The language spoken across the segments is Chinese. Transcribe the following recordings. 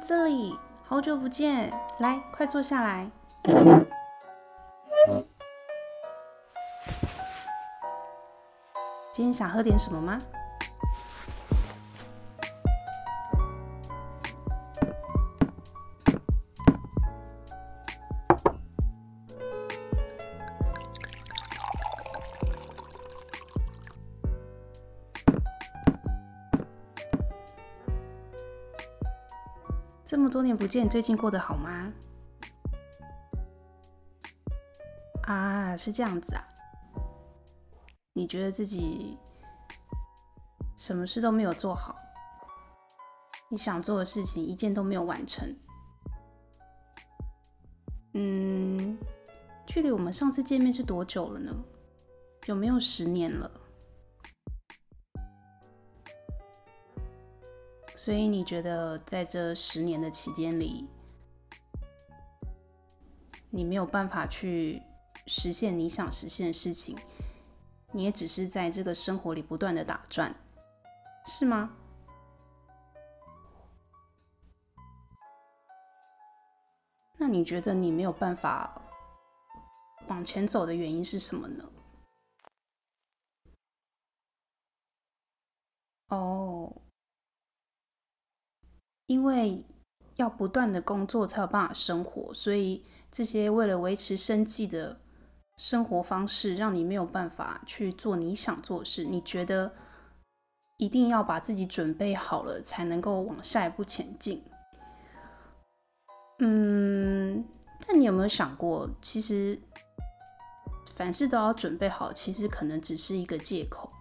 这里好久不见，来，快坐下来。今天想喝点什么吗？多年不见，最近过得好吗？啊，是这样子啊。你觉得自己什么事都没有做好，你想做的事情一件都没有完成。嗯，距离我们上次见面是多久了呢？有没有十年了？所以你觉得在这十年的期间里，你没有办法去实现你想实现的事情，你也只是在这个生活里不断的打转，是吗？那你觉得你没有办法往前走的原因是什么呢？因为要不断的工作才有办法生活，所以这些为了维持生计的生活方式，让你没有办法去做你想做的事。你觉得一定要把自己准备好了，才能够往下一步前进。嗯，但你有没有想过，其实凡事都要准备好，其实可能只是一个借口。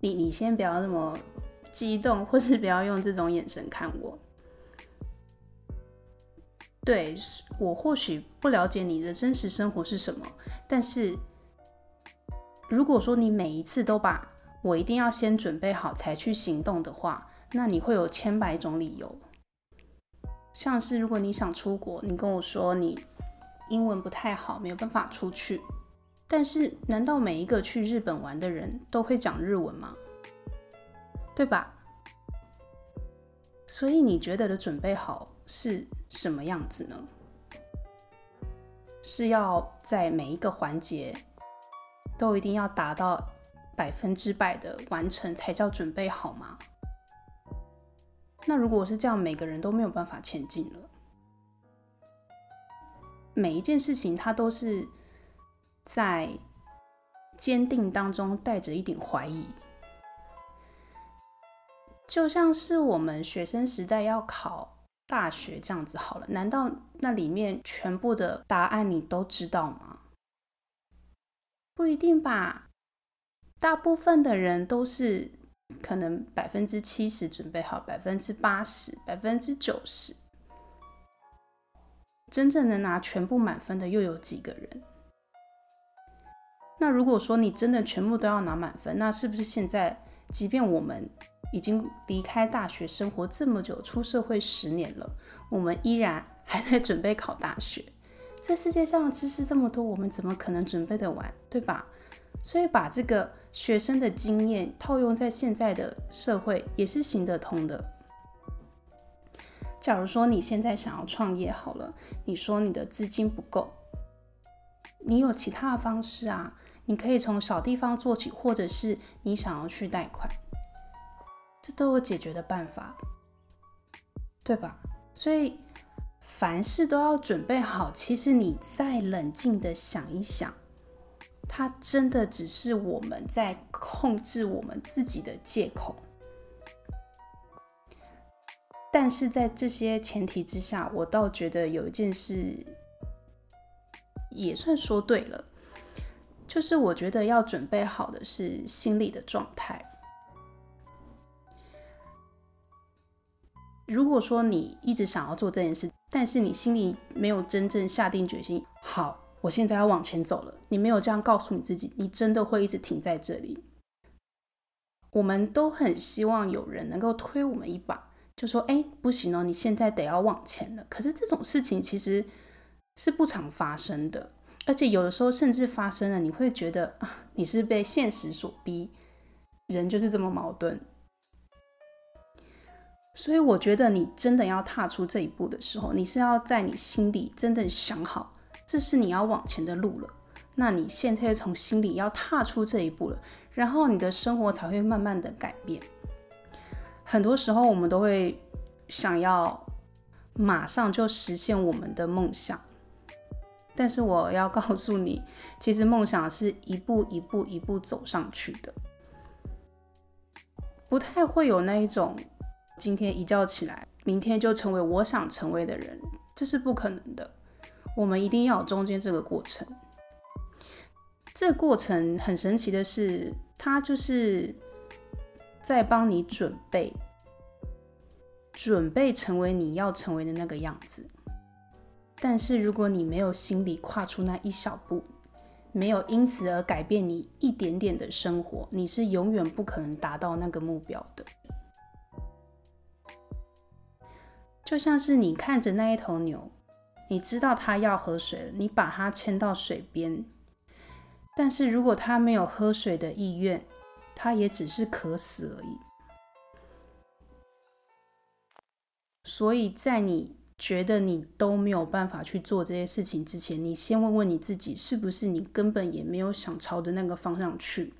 你你先不要那么。激动，或是不要用这种眼神看我。对，我或许不了解你的真实生活是什么，但是如果说你每一次都把我一定要先准备好才去行动的话，那你会有千百种理由。像是如果你想出国，你跟我说你英文不太好，没有办法出去，但是难道每一个去日本玩的人都会讲日文吗？对吧？所以你觉得的准备好是什么样子呢？是要在每一个环节都一定要达到百分之百的完成才叫准备好吗？那如果是这样，每个人都没有办法前进了。每一件事情，它都是在坚定当中带着一点怀疑。就像是我们学生时代要考大学这样子好了，难道那里面全部的答案你都知道吗？不一定吧，大部分的人都是可能百分之七十准备好，百分之八十、百分之九十，真正能拿全部满分的又有几个人？那如果说你真的全部都要拿满分，那是不是现在即便我们已经离开大学生活这么久，出社会十年了，我们依然还在准备考大学。这世界上的知识这么多，我们怎么可能准备得完，对吧？所以把这个学生的经验套用在现在的社会，也是行得通的。假如说你现在想要创业好了，你说你的资金不够，你有其他的方式啊，你可以从小地方做起，或者是你想要去贷款。这都有解决的办法，对吧？所以凡事都要准备好。其实你再冷静的想一想，它真的只是我们在控制我们自己的借口。但是在这些前提之下，我倒觉得有一件事也算说对了，就是我觉得要准备好的是心理的状态。如果说你一直想要做这件事，但是你心里没有真正下定决心，好，我现在要往前走了。你没有这样告诉你自己，你真的会一直停在这里。我们都很希望有人能够推我们一把，就说：“哎，不行哦，你现在得要往前了。”可是这种事情其实是不常发生的，而且有的时候甚至发生了，你会觉得啊，你是被现实所逼，人就是这么矛盾。所以我觉得你真的要踏出这一步的时候，你是要在你心里真正想好，这是你要往前的路了。那你现在从心里要踏出这一步了，然后你的生活才会慢慢的改变。很多时候我们都会想要马上就实现我们的梦想，但是我要告诉你，其实梦想是一步一步一步走上去的，不太会有那一种。今天一觉起来，明天就成为我想成为的人，这是不可能的。我们一定要有中间这个过程。这个过程很神奇的是，它就是在帮你准备，准备成为你要成为的那个样子。但是如果你没有心里跨出那一小步，没有因此而改变你一点点的生活，你是永远不可能达到那个目标的。就像是你看着那一头牛，你知道它要喝水了，你把它牵到水边，但是如果它没有喝水的意愿，它也只是渴死而已。所以在你觉得你都没有办法去做这些事情之前，你先问问你自己，是不是你根本也没有想朝着那个方向去，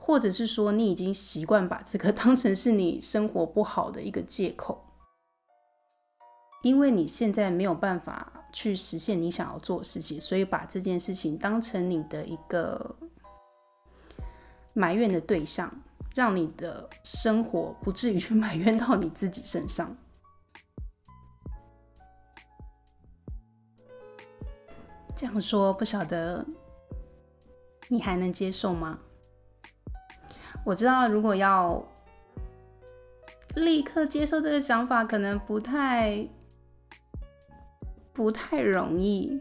或者是说你已经习惯把这个当成是你生活不好的一个借口。因为你现在没有办法去实现你想要做的事情，所以把这件事情当成你的一个埋怨的对象，让你的生活不至于 去埋怨到你自己身上。这样说不晓得你还能接受吗？我知道，如果要立刻接受这个想法，可能不太。不太容易，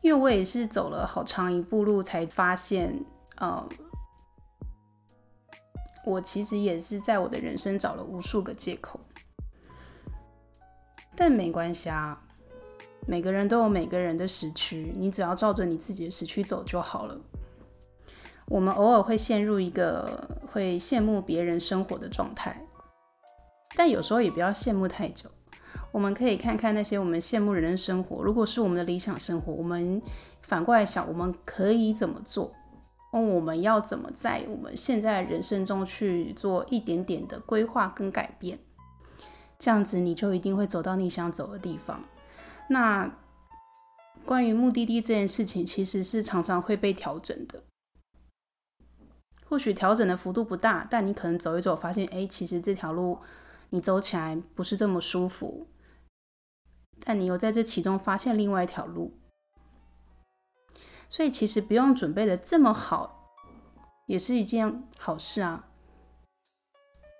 因为我也是走了好长一步路才发现，呃，我其实也是在我的人生找了无数个借口，但没关系啊，每个人都有每个人的时区，你只要照着你自己的时区走就好了。我们偶尔会陷入一个会羡慕别人生活的状态，但有时候也不要羡慕太久。我们可以看看那些我们羡慕人的生活。如果是我们的理想生活，我们反过来想，我们可以怎么做？我们要怎么在我们现在人生中去做一点点的规划跟改变？这样子你就一定会走到你想走的地方。那关于目的地这件事情，其实是常常会被调整的。或许调整的幅度不大，但你可能走一走，发现，哎，其实这条路你走起来不是这么舒服。但你又在这其中发现另外一条路，所以其实不用准备的这么好，也是一件好事啊。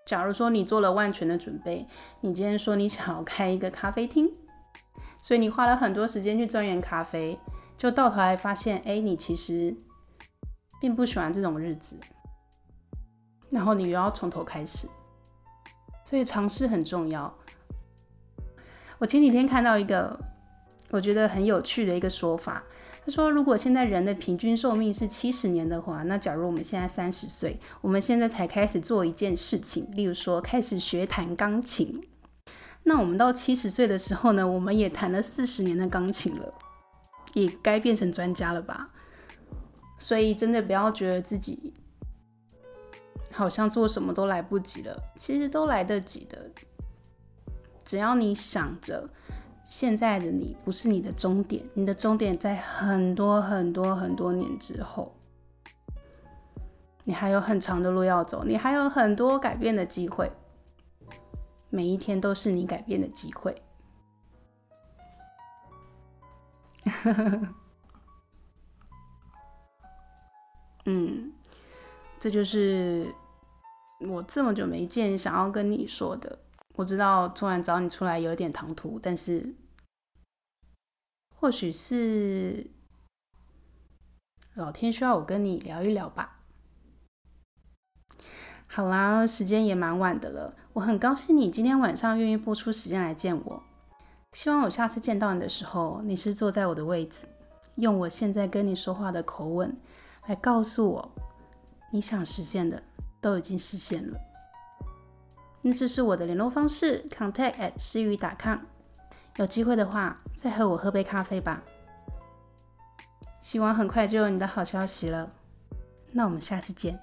假如说你做了万全的准备，你今天说你想要开一个咖啡厅，所以你花了很多时间去钻研咖啡，就到头来发现，哎，你其实并不喜欢这种日子，然后你又要从头开始，所以尝试很重要。我前几天看到一个我觉得很有趣的一个说法，他说，如果现在人的平均寿命是七十年的话，那假如我们现在三十岁，我们现在才开始做一件事情，例如说开始学弹钢琴，那我们到七十岁的时候呢，我们也弹了四十年的钢琴了，也该变成专家了吧？所以真的不要觉得自己好像做什么都来不及了，其实都来得及的。只要你想着现在的你不是你的终点，你的终点在很多很多很多年之后，你还有很长的路要走，你还有很多改变的机会，每一天都是你改变的机会。嗯，这就是我这么久没见，想要跟你说的。我知道突然找你出来有点唐突，但是或许是老天需要我跟你聊一聊吧。好啦，时间也蛮晚的了，我很高兴你今天晚上愿意拨出时间来见我。希望我下次见到你的时候，你是坐在我的位置，用我现在跟你说话的口吻来告诉我，你想实现的都已经实现了。那这是我的联络方式：contact at 诗瑜 .com。有机会的话，再和我喝杯咖啡吧。希望很快就有你的好消息了。那我们下次见。